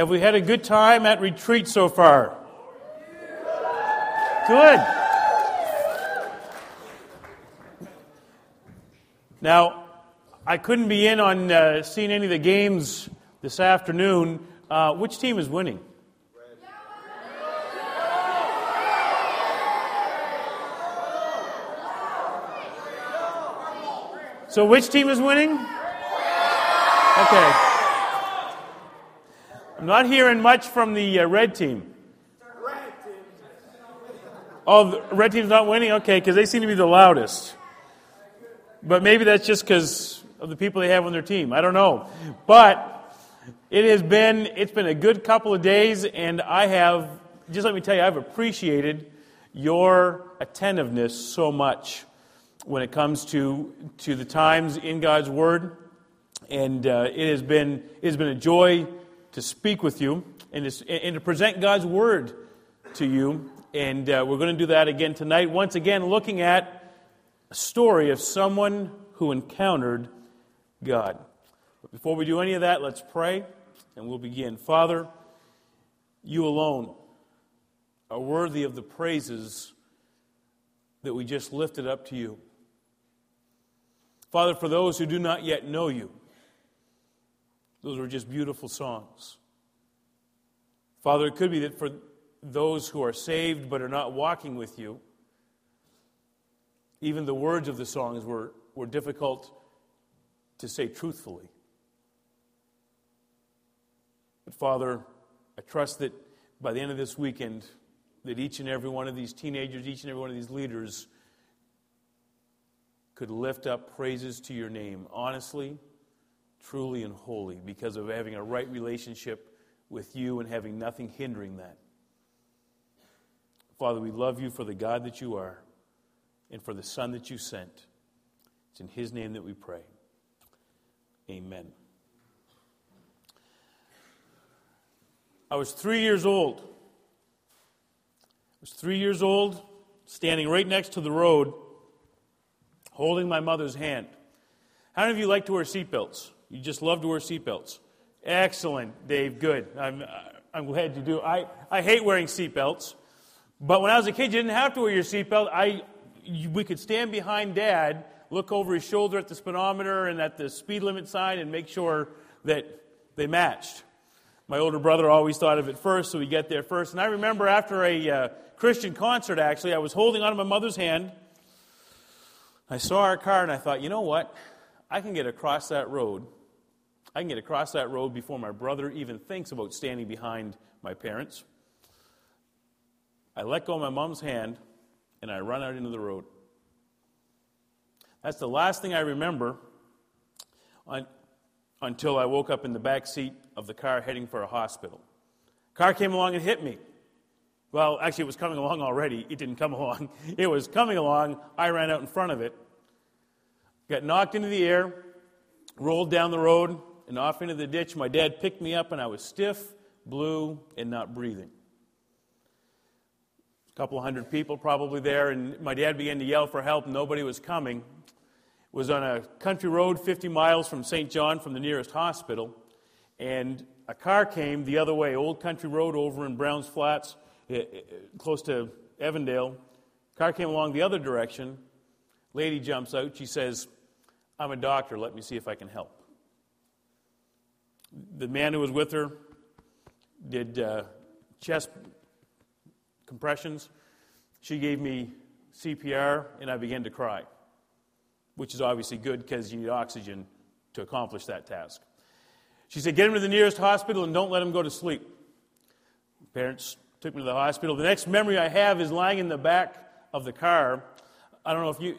Have we had a good time at retreat so far? Good. Now, I couldn't be in on uh, seeing any of the games this afternoon. Uh, which team is winning? So, which team is winning? Okay. I'm not hearing much from the uh, red team. Oh, the red team's not winning? Okay, because they seem to be the loudest. But maybe that's just because of the people they have on their team. I don't know. But it has been it's been a good couple of days, and I have just let me tell you, I've appreciated your attentiveness so much when it comes to, to the times in God's Word. And uh, it, has been, it has been a joy to speak with you and to, and to present God's Word to you. And uh, we're going to do that again tonight. Once again, looking at a story of someone who encountered God. But before we do any of that, let's pray and we'll begin. Father, you alone are worthy of the praises that we just lifted up to you. Father, for those who do not yet know you, those were just beautiful songs. Father, it could be that for those who are saved but are not walking with you, even the words of the songs were, were difficult to say truthfully. But Father, I trust that by the end of this weekend, that each and every one of these teenagers, each and every one of these leaders could lift up praises to your name honestly, truly, and wholly because of having a right relationship with you and having nothing hindering that. Father, we love you for the God that you are and for the Son that you sent. It's in His name that we pray. Amen. I was three years old. I was three years old, standing right next to the road holding my mother's hand. How many of you like to wear seatbelts? You just love to wear seatbelts. Excellent, Dave. Good. I'm, I'm glad you do. I, I hate wearing seatbelts. But when I was a kid, you didn't have to wear your seatbelt. I, we could stand behind dad, look over his shoulder at the speedometer and at the speed limit sign, and make sure that they matched. My older brother always thought of it first, so we get there first. And I remember after a uh, Christian concert, actually, I was holding onto my mother's hand I saw our car and I thought, you know what? I can get across that road. I can get across that road before my brother even thinks about standing behind my parents. I let go of my mom's hand and I run out into the road. That's the last thing I remember until I woke up in the back seat of the car heading for a hospital. Car came along and hit me. Well, actually, it was coming along already. It didn't come along. It was coming along. I ran out in front of it, got knocked into the air, rolled down the road, and off into the ditch. My dad picked me up, and I was stiff, blue, and not breathing. A couple hundred people probably there, and my dad began to yell for help. Nobody was coming. It was on a country road 50 miles from St. John from the nearest hospital, and a car came the other way, Old Country Road over in Browns Flats eh, eh, close to Evandale. Car came along the other direction. Lady jumps out. She says, I'm a doctor. Let me see if I can help. The man who was with her did uh, chest compressions. She gave me CPR, and I began to cry, which is obviously good because you need oxygen to accomplish that task. She said, Get him to the nearest hospital and don't let him go to sleep. Parents took me to the hospital. The next memory I have is lying in the back of the car. I don't know if you,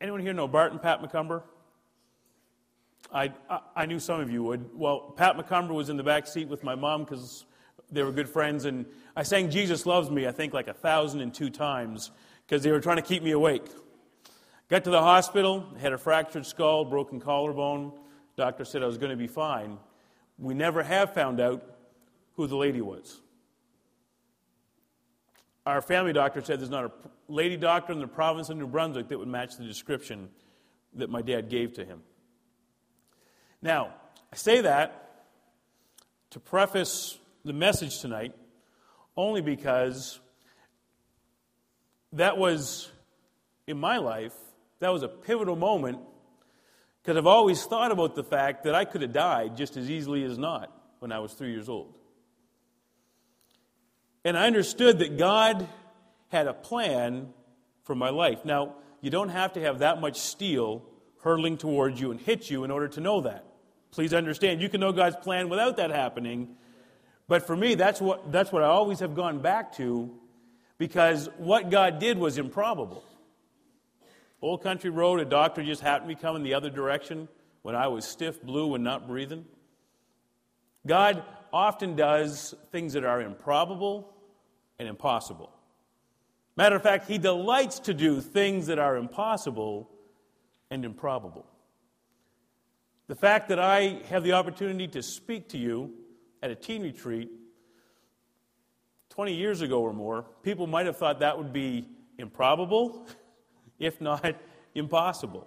anyone here know Barton Pat McCumber? I, I knew some of you would. Well, Pat McCumber was in the back seat with my mom because they were good friends, and I sang Jesus Loves Me, I think, like a thousand and two times because they were trying to keep me awake. Got to the hospital, had a fractured skull, broken collarbone. Doctor said I was going to be fine. We never have found out who the lady was. Our family doctor said there's not a lady doctor in the province of New Brunswick that would match the description that my dad gave to him. Now, I say that to preface the message tonight only because that was, in my life, that was a pivotal moment because I've always thought about the fact that I could have died just as easily as not when I was three years old. And I understood that God had a plan for my life. Now, you don't have to have that much steel hurtling towards you and hit you in order to know that. Please understand, you can know God's plan without that happening. But for me, that's what, that's what I always have gone back to because what God did was improbable. Old Country Road, a doctor just happened to be coming the other direction when I was stiff, blue, and not breathing. God often does things that are improbable and impossible. Matter of fact, He delights to do things that are impossible and improbable. The fact that I have the opportunity to speak to you at a teen retreat 20 years ago or more, people might have thought that would be improbable, if not impossible.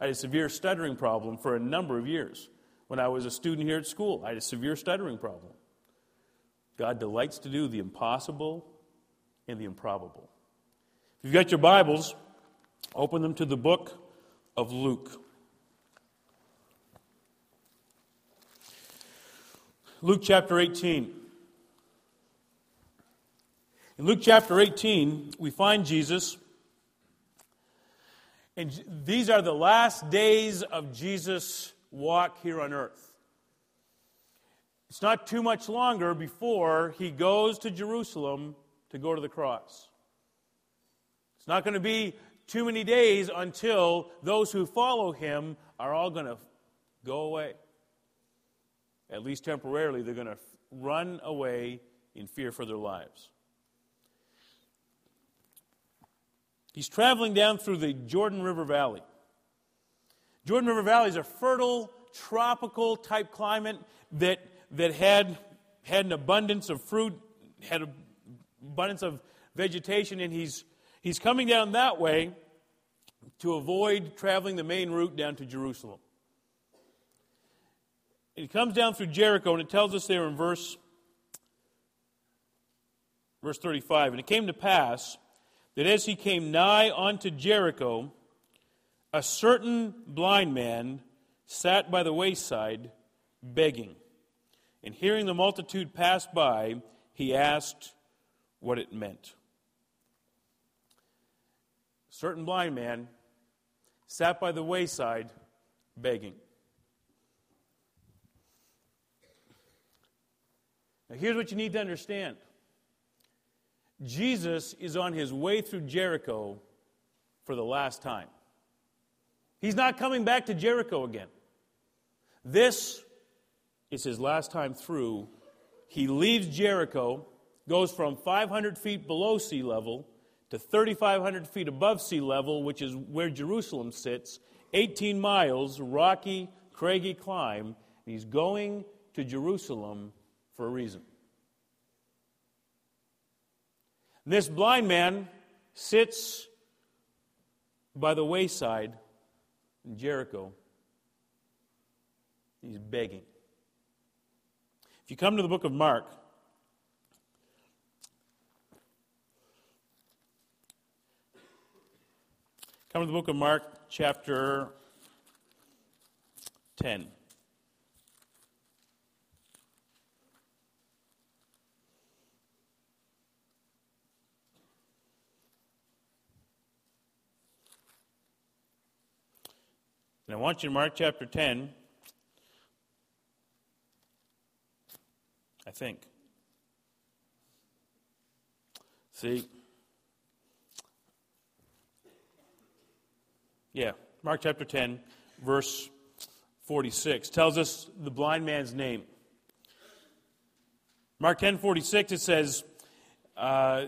I had a severe stuttering problem for a number of years. When I was a student here at school, I had a severe stuttering problem. God delights to do the impossible and the improbable. If you've got your Bibles, open them to the book of Luke. Luke chapter 18. In Luke chapter 18, we find Jesus. And these are the last days of Jesus' walk here on earth. It's not too much longer before he goes to Jerusalem to go to the cross. It's not going to be too many days until those who follow him are all going to go away. At least temporarily, they're going to run away in fear for their lives. He's traveling down through the Jordan River Valley. Jordan River Valley is a fertile, tropical type climate that, that had, had an abundance of fruit, had an abundance of vegetation, and he's, he's coming down that way to avoid traveling the main route down to Jerusalem. He comes down through Jericho, and it tells us there in verse, verse 35 And it came to pass that as he came nigh unto Jericho, a certain blind man sat by the wayside begging. And hearing the multitude pass by, he asked what it meant. A certain blind man sat by the wayside begging. Now, here's what you need to understand Jesus is on his way through Jericho for the last time. He's not coming back to Jericho again. This is his last time through. He leaves Jericho, goes from 500 feet below sea level to 3,500 feet above sea level, which is where Jerusalem sits, 18 miles, rocky, craggy climb. He's going to Jerusalem for a reason. This blind man sits by the wayside in Jericho. He's begging. If you come to the book of Mark, come to the book of Mark, chapter 10. And I want you to mark chapter 10. I think. See? Yeah, Mark chapter 10, verse 46 tells us the blind man's name. Mark 10 46, it says, uh,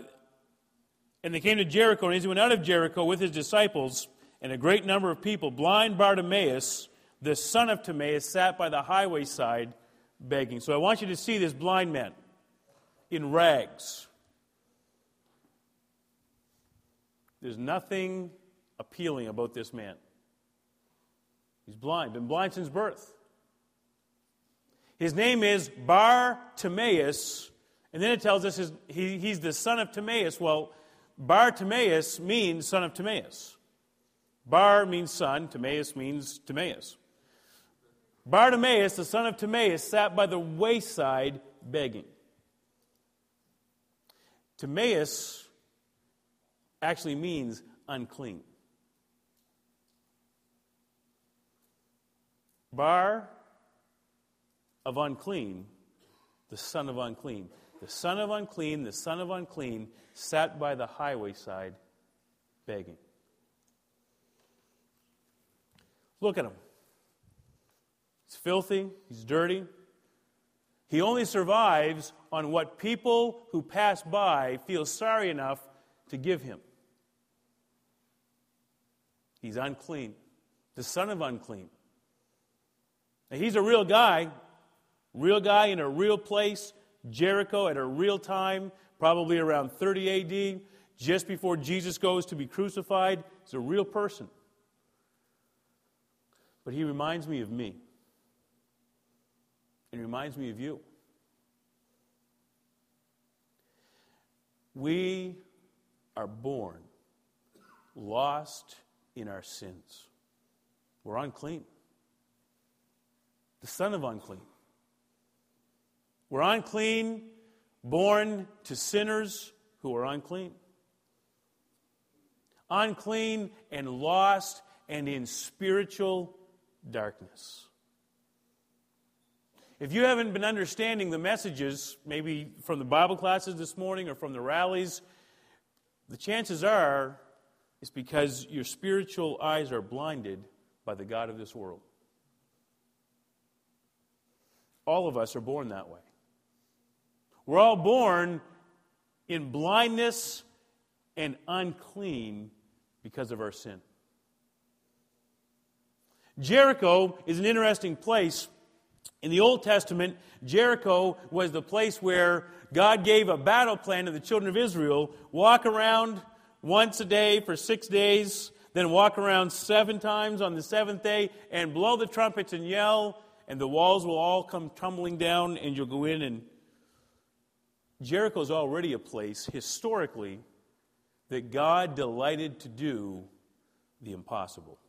And they came to Jericho, and as he went out of Jericho with his disciples, and a great number of people. Blind Bartimaeus, the son of Timaeus, sat by the highway side begging. So I want you to see this blind man in rags. There's nothing appealing about this man. He's blind, been blind since birth. His name is Bar Timaeus, and then it tells us his, he, he's the son of Timaeus. Well, Bar Timaeus means son of Timaeus. Bar means son, Timaeus means Timaeus. Bartimaeus, the son of Timaeus, sat by the wayside begging. Timaeus actually means unclean. Bar of unclean, the son of unclean. The son of unclean, the son of unclean, sat by the highway side begging. Look at him. He's filthy, he's dirty. He only survives on what people who pass by feel sorry enough to give him. He's unclean, the son of unclean. Now, he's a real guy, real guy in a real place, Jericho at a real time, probably around 30 AD, just before Jesus goes to be crucified. He's a real person. But he reminds me of me. It reminds me of you. We are born lost in our sins. We're unclean. The son of unclean. We're unclean, born to sinners who are unclean. Unclean and lost and in spiritual darkness. If you haven't been understanding the messages, maybe from the Bible classes this morning or from the rallies, the chances are it's because your spiritual eyes are blinded by the God of this world. All of us are born that way. We're all born in blindness and unclean because of our sin. Jericho is an interesting place. In the Old Testament, Jericho was the place where God gave a battle plan to the children of Israel walk around once a day for six days, then walk around seven times on the seventh day, and blow the trumpets and yell, and the walls will all come tumbling down, and you'll go in. And Jericho is already a place, historically, that God delighted to do the impossible.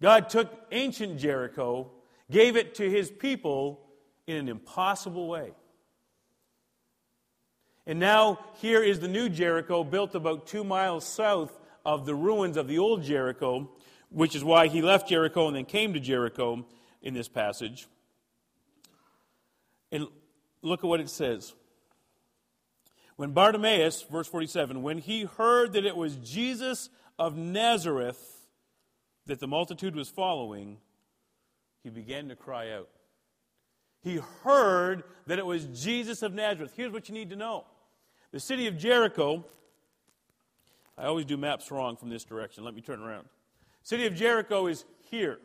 God took ancient Jericho, gave it to his people in an impossible way. And now here is the new Jericho, built about two miles south of the ruins of the old Jericho, which is why he left Jericho and then came to Jericho in this passage. And look at what it says. When Bartimaeus, verse 47, when he heard that it was Jesus of Nazareth, that the multitude was following, he began to cry out. He heard that it was Jesus of Nazareth. Here's what you need to know the city of Jericho, I always do maps wrong from this direction. Let me turn around. City of Jericho is here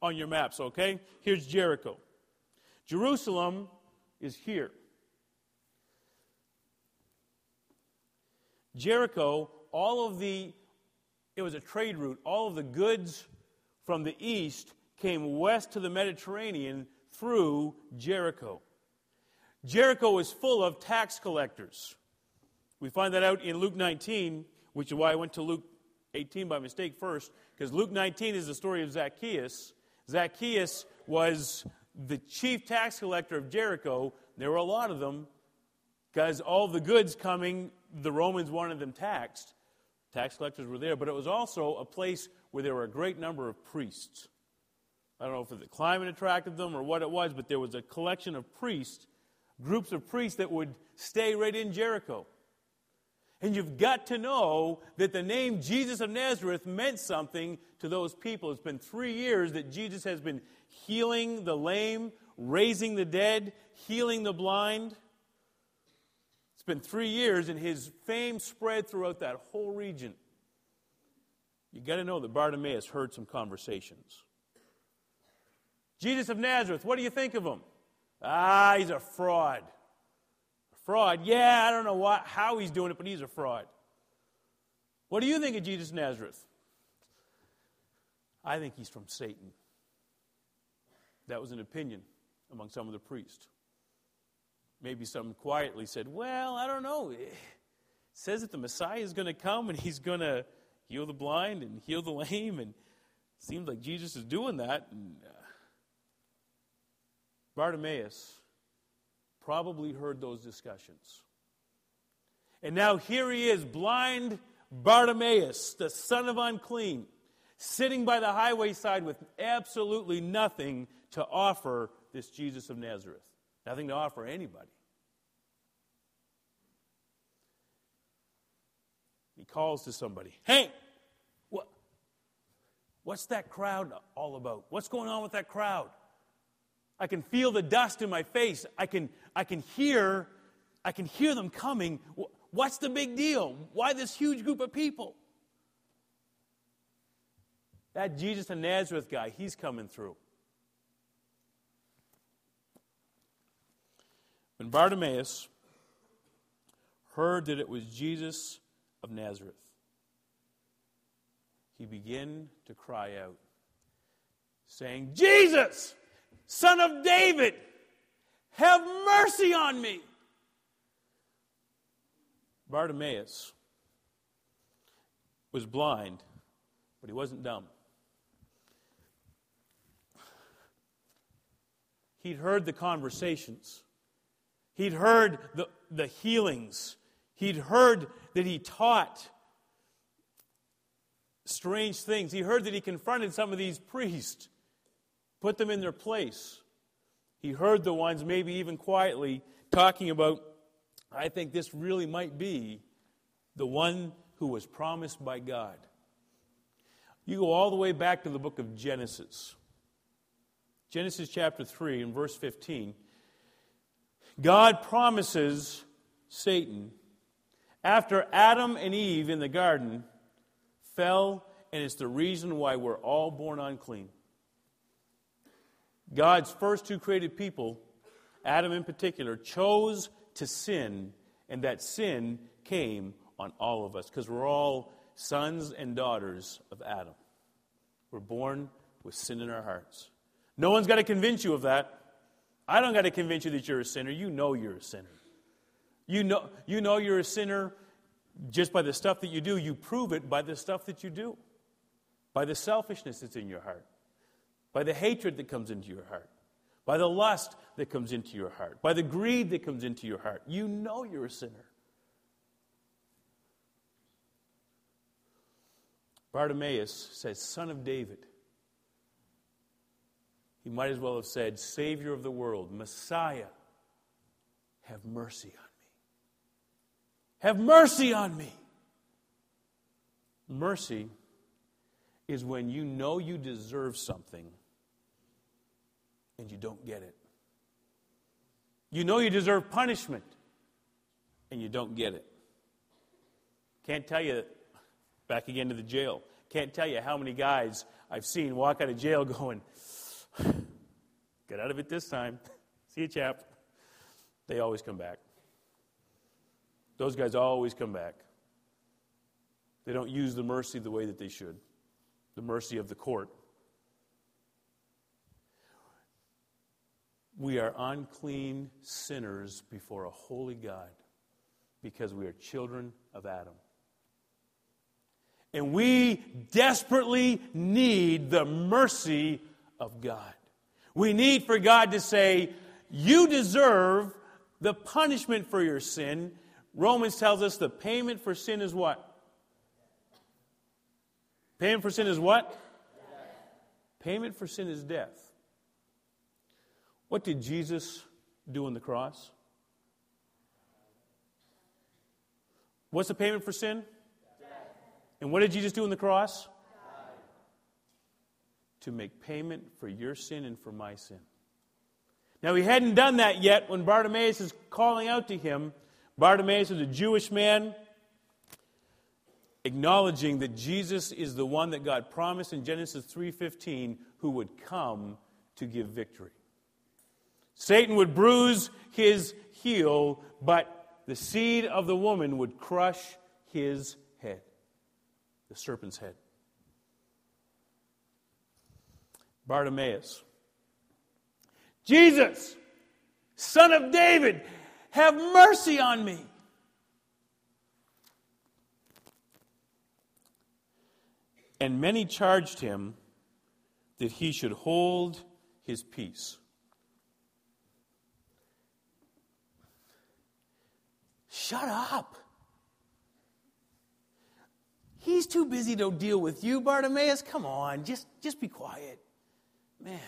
on your maps, okay? Here's Jericho. Jerusalem is here. Jericho, all of the it was a trade route. All of the goods from the east came west to the Mediterranean through Jericho. Jericho was full of tax collectors. We find that out in Luke 19, which is why I went to Luke 18 by mistake first, because Luke 19 is the story of Zacchaeus. Zacchaeus was the chief tax collector of Jericho. There were a lot of them, because all the goods coming, the Romans wanted them taxed. Tax collectors were there, but it was also a place where there were a great number of priests. I don't know if the climate attracted them or what it was, but there was a collection of priests, groups of priests that would stay right in Jericho. And you've got to know that the name Jesus of Nazareth meant something to those people. It's been three years that Jesus has been healing the lame, raising the dead, healing the blind. It's been three years, and his fame spread throughout that whole region. You got to know that Bartimaeus heard some conversations. Jesus of Nazareth, what do you think of him? Ah, he's a fraud. A fraud? Yeah, I don't know what, how he's doing it, but he's a fraud. What do you think of Jesus of Nazareth? I think he's from Satan. That was an opinion among some of the priests. Maybe some quietly said, Well, I don't know. It says that the Messiah is going to come and he's going to heal the blind and heal the lame, and it seems like Jesus is doing that. And, uh, Bartimaeus probably heard those discussions. And now here he is, blind Bartimaeus, the son of unclean, sitting by the highway side with absolutely nothing to offer this Jesus of Nazareth. Nothing to offer anybody. He calls to somebody, Hey, what, what's that crowd all about? What's going on with that crowd? I can feel the dust in my face. I can, I can hear, I can hear them coming. What's the big deal? Why this huge group of people? That Jesus of Nazareth guy, he's coming through. When Bartimaeus heard that it was Jesus of Nazareth, he began to cry out, saying, Jesus! Son of David, have mercy on me. Bartimaeus was blind, but he wasn't dumb. He'd heard the conversations, he'd heard the, the healings, he'd heard that he taught strange things. He heard that he confronted some of these priests put them in their place. He heard the ones, maybe even quietly, talking about, I think this really might be the one who was promised by God. You go all the way back to the book of Genesis. Genesis chapter 3 and verse 15. God promises Satan, after Adam and Eve in the garden fell, and it's the reason why we're all born unclean. God's first two created people, Adam in particular, chose to sin, and that sin came on all of us because we're all sons and daughters of Adam. We're born with sin in our hearts. No one's got to convince you of that. I don't got to convince you that you're a sinner. You know you're a sinner. You know, you know you're a sinner just by the stuff that you do. You prove it by the stuff that you do, by the selfishness that's in your heart by the hatred that comes into your heart, by the lust that comes into your heart, by the greed that comes into your heart. You know you're a sinner. Bartimaeus says, Son of David. He might as well have said, Savior of the world, Messiah, have mercy on. Have mercy on me. Mercy is when you know you deserve something and you don't get it. You know you deserve punishment and you don't get it. Can't tell you, back again to the jail, can't tell you how many guys I've seen walk out of jail going, get out of it this time. See you, chap. They always come back. Those guys always come back. They don't use the mercy the way that they should, the mercy of the court. We are unclean sinners before a holy God because we are children of Adam. And we desperately need the mercy of God. We need for God to say, You deserve the punishment for your sin. Romans tells us the payment for sin is what? Payment for sin is what? Death. Payment for sin is death. What did Jesus do on the cross? What's the payment for sin? Death. And what did Jesus do on the cross? To make payment for your sin and for my sin. Now, he hadn't done that yet when Bartimaeus is calling out to him. Bartimaeus is a Jewish man acknowledging that Jesus is the one that God promised in Genesis 3:15 who would come to give victory. Satan would bruise his heel, but the seed of the woman would crush his head, the serpent's head. Bartimaeus Jesus, Son of David, have mercy on me. And many charged him that he should hold his peace. Shut up. He's too busy to deal with you, Bartimaeus. Come on, just, just be quiet. Man,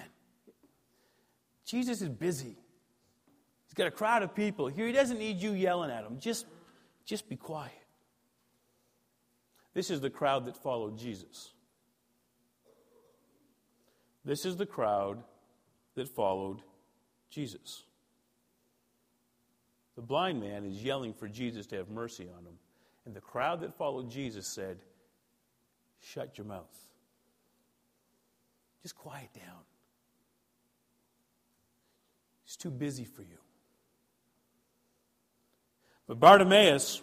Jesus is busy. He's got a crowd of people here. He doesn't need you yelling at him. Just, just be quiet. This is the crowd that followed Jesus. This is the crowd that followed Jesus. The blind man is yelling for Jesus to have mercy on him. And the crowd that followed Jesus said, Shut your mouth. Just quiet down. He's too busy for you. But Bartimaeus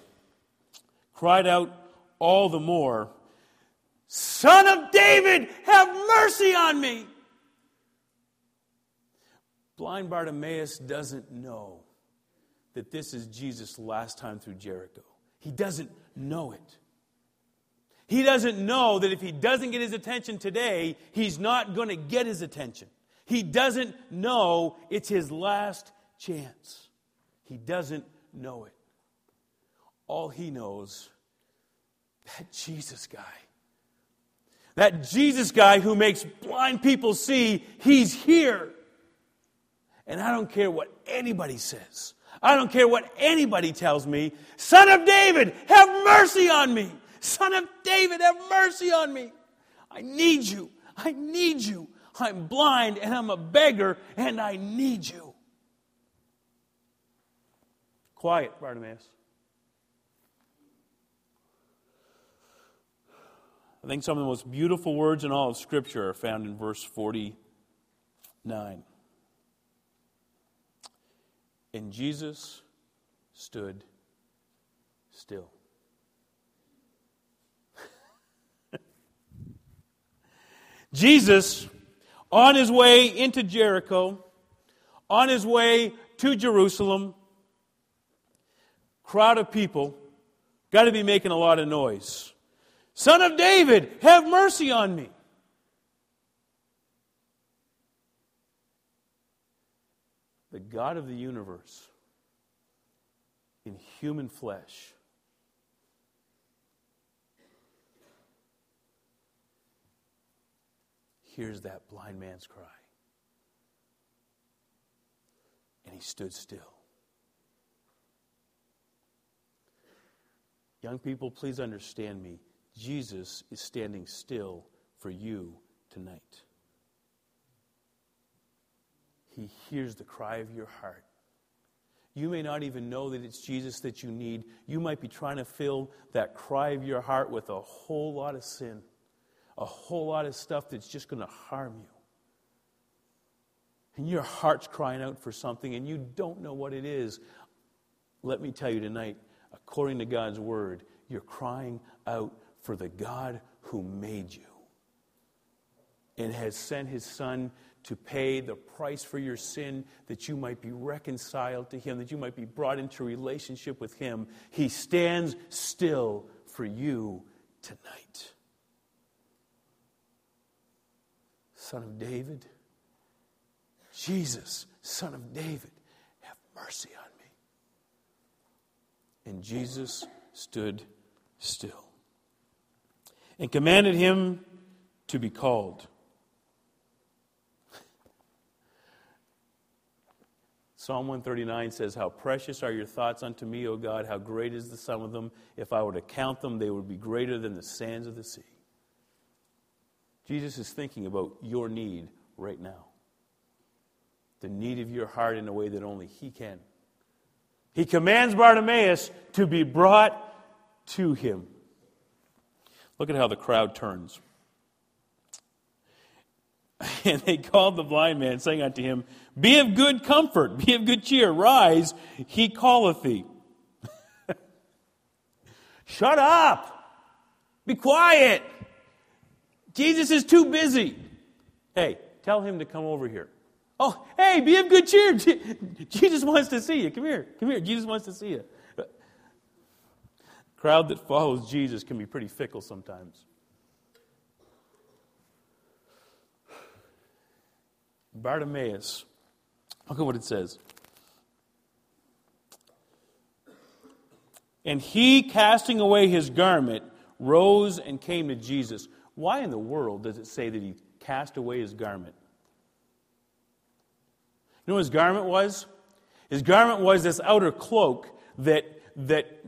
cried out all the more, Son of David, have mercy on me. Blind Bartimaeus doesn't know that this is Jesus' last time through Jericho. He doesn't know it. He doesn't know that if he doesn't get his attention today, he's not going to get his attention. He doesn't know it's his last chance. He doesn't know it. All he knows that Jesus guy. That Jesus guy who makes blind people see, he's here. And I don't care what anybody says. I don't care what anybody tells me. Son of David, have mercy on me. Son of David, have mercy on me. I need you. I need you. I'm blind and I'm a beggar and I need you. Quiet, Bartimaeus. I think some of the most beautiful words in all of Scripture are found in verse 49. And Jesus stood still. Jesus, on his way into Jericho, on his way to Jerusalem, crowd of people, got to be making a lot of noise. Son of David, have mercy on me. the God of the universe in human flesh. Hears that blind man's cry. And he stood still. Young people, please understand me. Jesus is standing still for you tonight. He hears the cry of your heart. You may not even know that it's Jesus that you need. You might be trying to fill that cry of your heart with a whole lot of sin, a whole lot of stuff that's just going to harm you. And your heart's crying out for something and you don't know what it is. Let me tell you tonight, according to God's word, you're crying out for the God who made you and has sent his son to pay the price for your sin that you might be reconciled to Him, that you might be brought into relationship with Him. He stands still for you tonight. Son of David, Jesus, Son of David, have mercy on me. And Jesus stood still and commanded him to be called. Psalm 139 says, How precious are your thoughts unto me, O God, how great is the sum of them. If I were to count them, they would be greater than the sands of the sea. Jesus is thinking about your need right now, the need of your heart in a way that only He can. He commands Bartimaeus to be brought to Him. Look at how the crowd turns. And they called the blind man, saying unto him, Be of good comfort, be of good cheer, rise, he calleth thee. Shut up! Be quiet! Jesus is too busy. Hey, tell him to come over here. Oh, hey, be of good cheer. Jesus wants to see you. Come here. Come here. Jesus wants to see you. Crowd that follows Jesus can be pretty fickle sometimes. Bartimaeus. Look at what it says. And he, casting away his garment, rose and came to Jesus. Why in the world does it say that he cast away his garment? You know what his garment was? His garment was this outer cloak that, that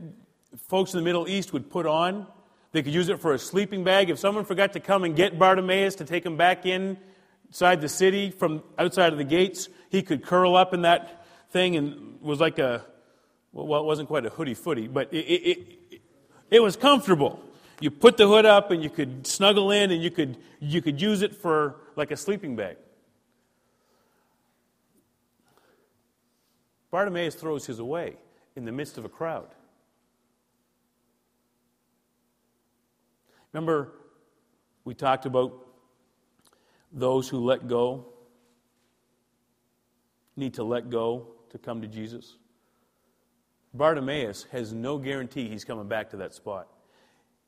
folks in the Middle East would put on. They could use it for a sleeping bag. If someone forgot to come and get Bartimaeus to take him back inside the city from outside of the gates, he could curl up in that thing and was like a, well, it wasn't quite a hoodie footy, but it, it, it, it was comfortable. You put the hood up and you could snuggle in and you could, you could use it for like a sleeping bag. Bartimaeus throws his away in the midst of a crowd. Remember, we talked about those who let go need to let go to come to Jesus. Bartimaeus has no guarantee he's coming back to that spot.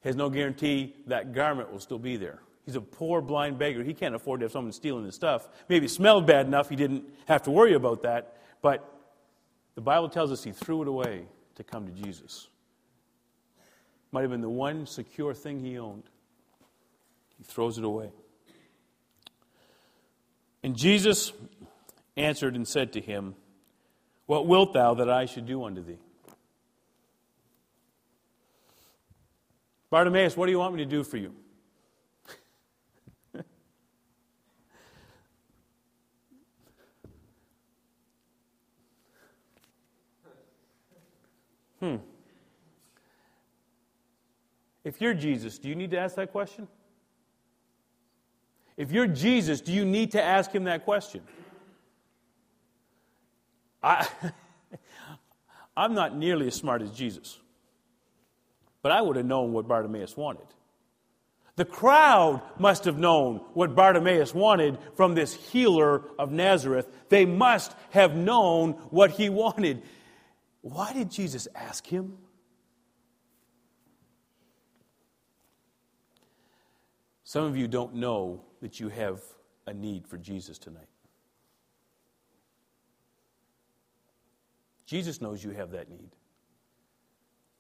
Has no guarantee that garment will still be there. He's a poor blind beggar. He can't afford to have someone stealing his stuff. Maybe it smelled bad enough he didn't have to worry about that, but the Bible tells us he threw it away to come to Jesus. Might have been the one secure thing he owned. He throws it away. And Jesus answered and said to him, What wilt thou that I should do unto thee? Bartimaeus, what do you want me to do for you? hmm. If you're Jesus, do you need to ask that question? If you're Jesus, do you need to ask him that question? I, I'm not nearly as smart as Jesus, but I would have known what Bartimaeus wanted. The crowd must have known what Bartimaeus wanted from this healer of Nazareth. They must have known what he wanted. Why did Jesus ask him? Some of you don't know that you have a need for Jesus tonight. Jesus knows you have that need.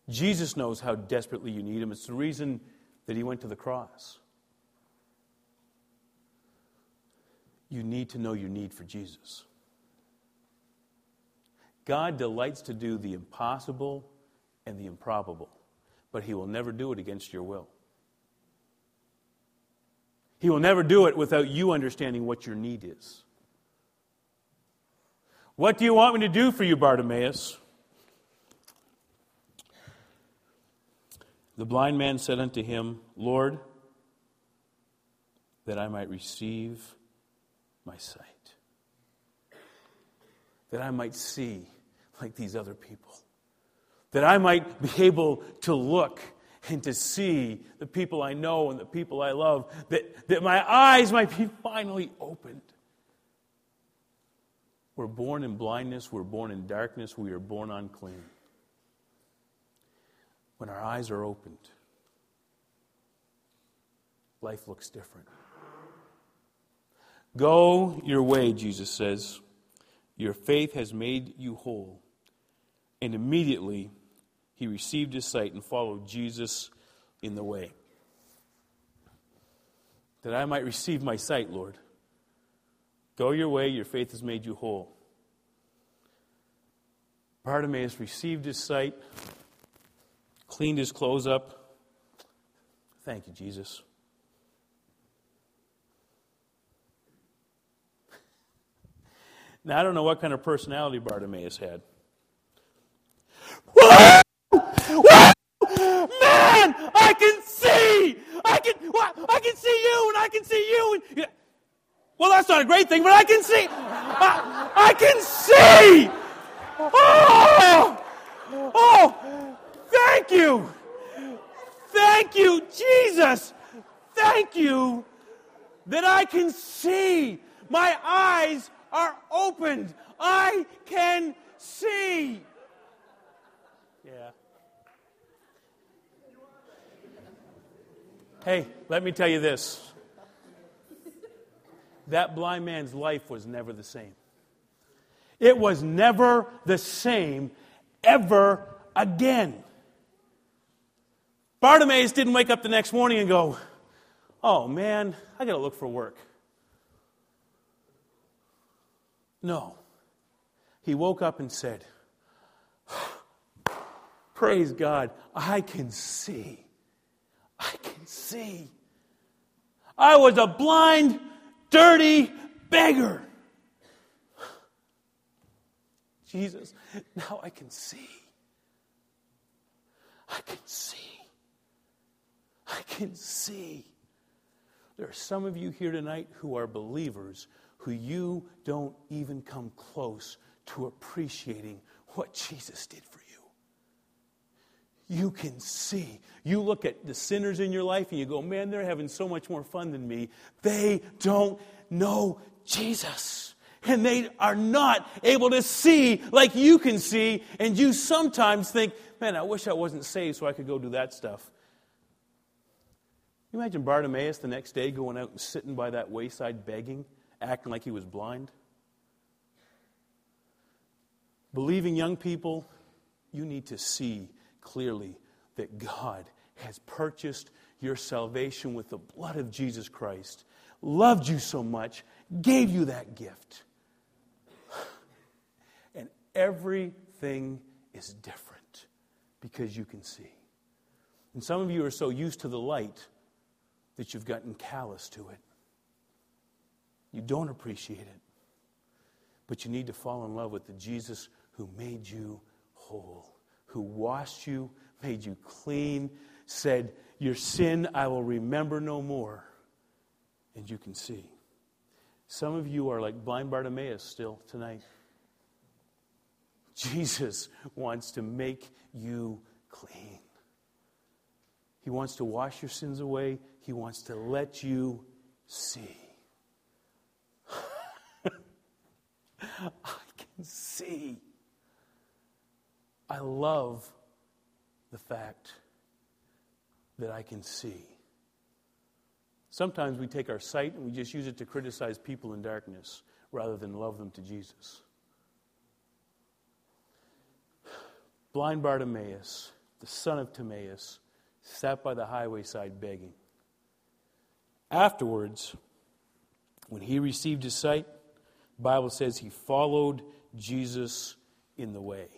Jesus knows how desperately you need Him. It's the reason that He went to the cross. You need to know your need for Jesus. God delights to do the impossible and the improbable, but He will never do it against your will. He will never do it without you understanding what your need is. What do you want me to do for you, Bartimaeus? The blind man said unto him, Lord, that I might receive my sight, that I might see like these other people, that I might be able to look and to see the people I know and the people I love, that, that my eyes might be finally opened. We're born in blindness, we're born in darkness, we are born unclean. When our eyes are opened, life looks different. Go your way, Jesus says. Your faith has made you whole. And immediately he received his sight and followed Jesus in the way. That I might receive my sight, Lord. Go your way, your faith has made you whole. Bartimaeus received his sight, cleaned his clothes up. Thank you, Jesus. Now, I don't know what kind of personality Bartimaeus had. Man, I can see. I can. I can see you, and I can see you. And, well, that's not a great thing, but I can see. I, I can see. Oh, oh, thank you. Thank you, Jesus. Thank you that I can see. My eyes are opened. I can see. Yeah. Hey, let me tell you this. That blind man's life was never the same. It was never the same ever again. Bartimaeus didn't wake up the next morning and go, Oh man, I got to look for work. No. He woke up and said, Praise God, I can see. See. I was a blind, dirty beggar. Jesus, now I can see. I can see. I can see. There are some of you here tonight who are believers who you don't even come close to appreciating what Jesus did for you. You can see. You look at the sinners in your life and you go, man, they're having so much more fun than me. They don't know Jesus. And they are not able to see like you can see. And you sometimes think, man, I wish I wasn't saved so I could go do that stuff. You imagine Bartimaeus the next day going out and sitting by that wayside begging, acting like he was blind? Believing young people, you need to see clearly that God has purchased your salvation with the blood of Jesus Christ, loved you so much, gave you that gift. And everything is different because you can see. And some of you are so used to the light that you've gotten callous to it. You don't appreciate it. But you need to fall in love with the Jesus who made you whole, who washed you, made you clean, said, Your sin I will remember no more. And you can see. Some of you are like blind Bartimaeus still tonight. Jesus wants to make you clean. He wants to wash your sins away. He wants to let you see. I can see. I love the fact that I can see. Sometimes we take our sight and we just use it to criticize people in darkness rather than love them to Jesus. Blind Bartimaeus, the son of Timaeus, sat by the highway side begging. Afterwards, when he received his sight, the Bible says he followed Jesus in the way.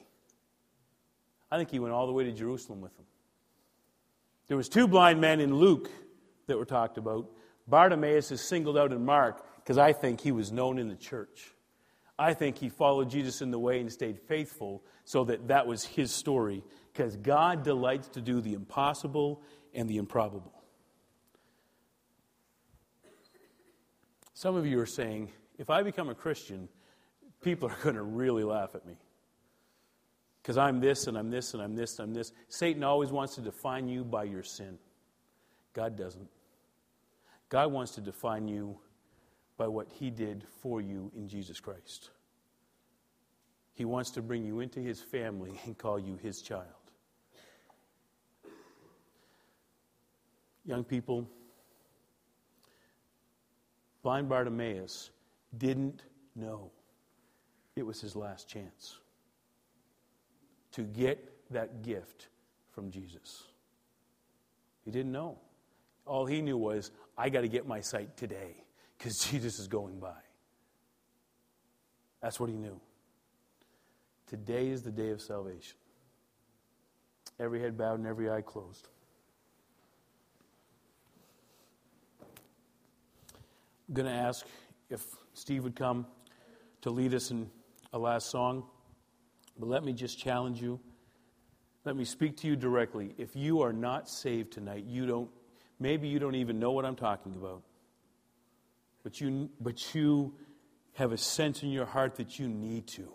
I think he went all the way to Jerusalem with them. There was two blind men in Luke that were talked about. Bartimaeus is singled out in Mark because I think he was known in the church. I think he followed Jesus in the way and stayed faithful so that that was his story because God delights to do the impossible and the improbable. Some of you are saying, if I become a Christian, people are going to really laugh at me. Because I'm this and I'm this and I'm this and I'm this. Satan always wants to define you by your sin. God doesn't. God wants to define you by what he did for you in Jesus Christ. He wants to bring you into his family and call you his child. Young people, blind Bartimaeus didn't know it was his last chance to get that gift from Jesus. He didn't know. All he knew was, I got to get my sight today because Jesus is going by. That's what he knew. Today is the day of salvation. Every head bowed and every eye closed. I'm going to ask if Steve would come to lead us in a last song. But let me just challenge you. Let me speak to you directly. If you are not saved tonight, you don't maybe you don't even know what I'm talking about. But you but you have a sense in your heart that you need to.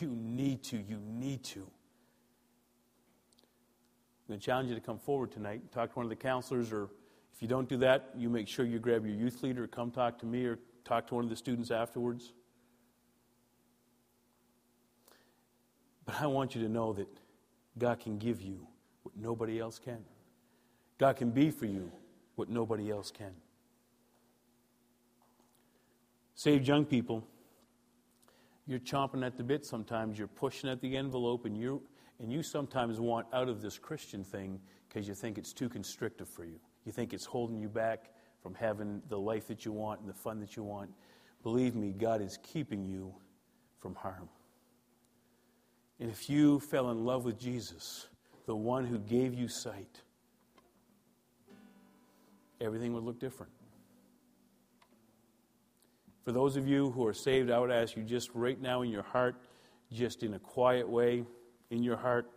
You need to. You need to. I'm going to challenge you to come forward tonight, and talk to one of the counselors or if you don't do that, you make sure you grab your youth leader, come talk to me, or talk to one of the students afterwards. I want you to know that God can give you what nobody else can. God can be for you what nobody else can. Saved young people, you're chomping at the bit sometimes, you're pushing at the envelope, and you and you sometimes want out of this Christian thing because you think it's too constrictive for you. You think it's holding you back from having the life that you want and the fun that you want. Believe me, God is keeping you from harm. And if you fell in love with Jesus, the one who gave you sight, everything would look different. For those of you who are saved, I would ask you just right now in your heart, just in a quiet way, in your heart,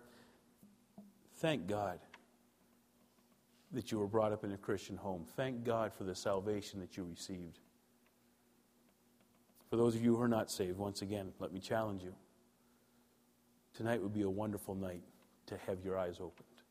thank God that you were brought up in a Christian home. Thank God for the salvation that you received. For those of you who are not saved, once again, let me challenge you. Tonight would be a wonderful night to have your eyes opened.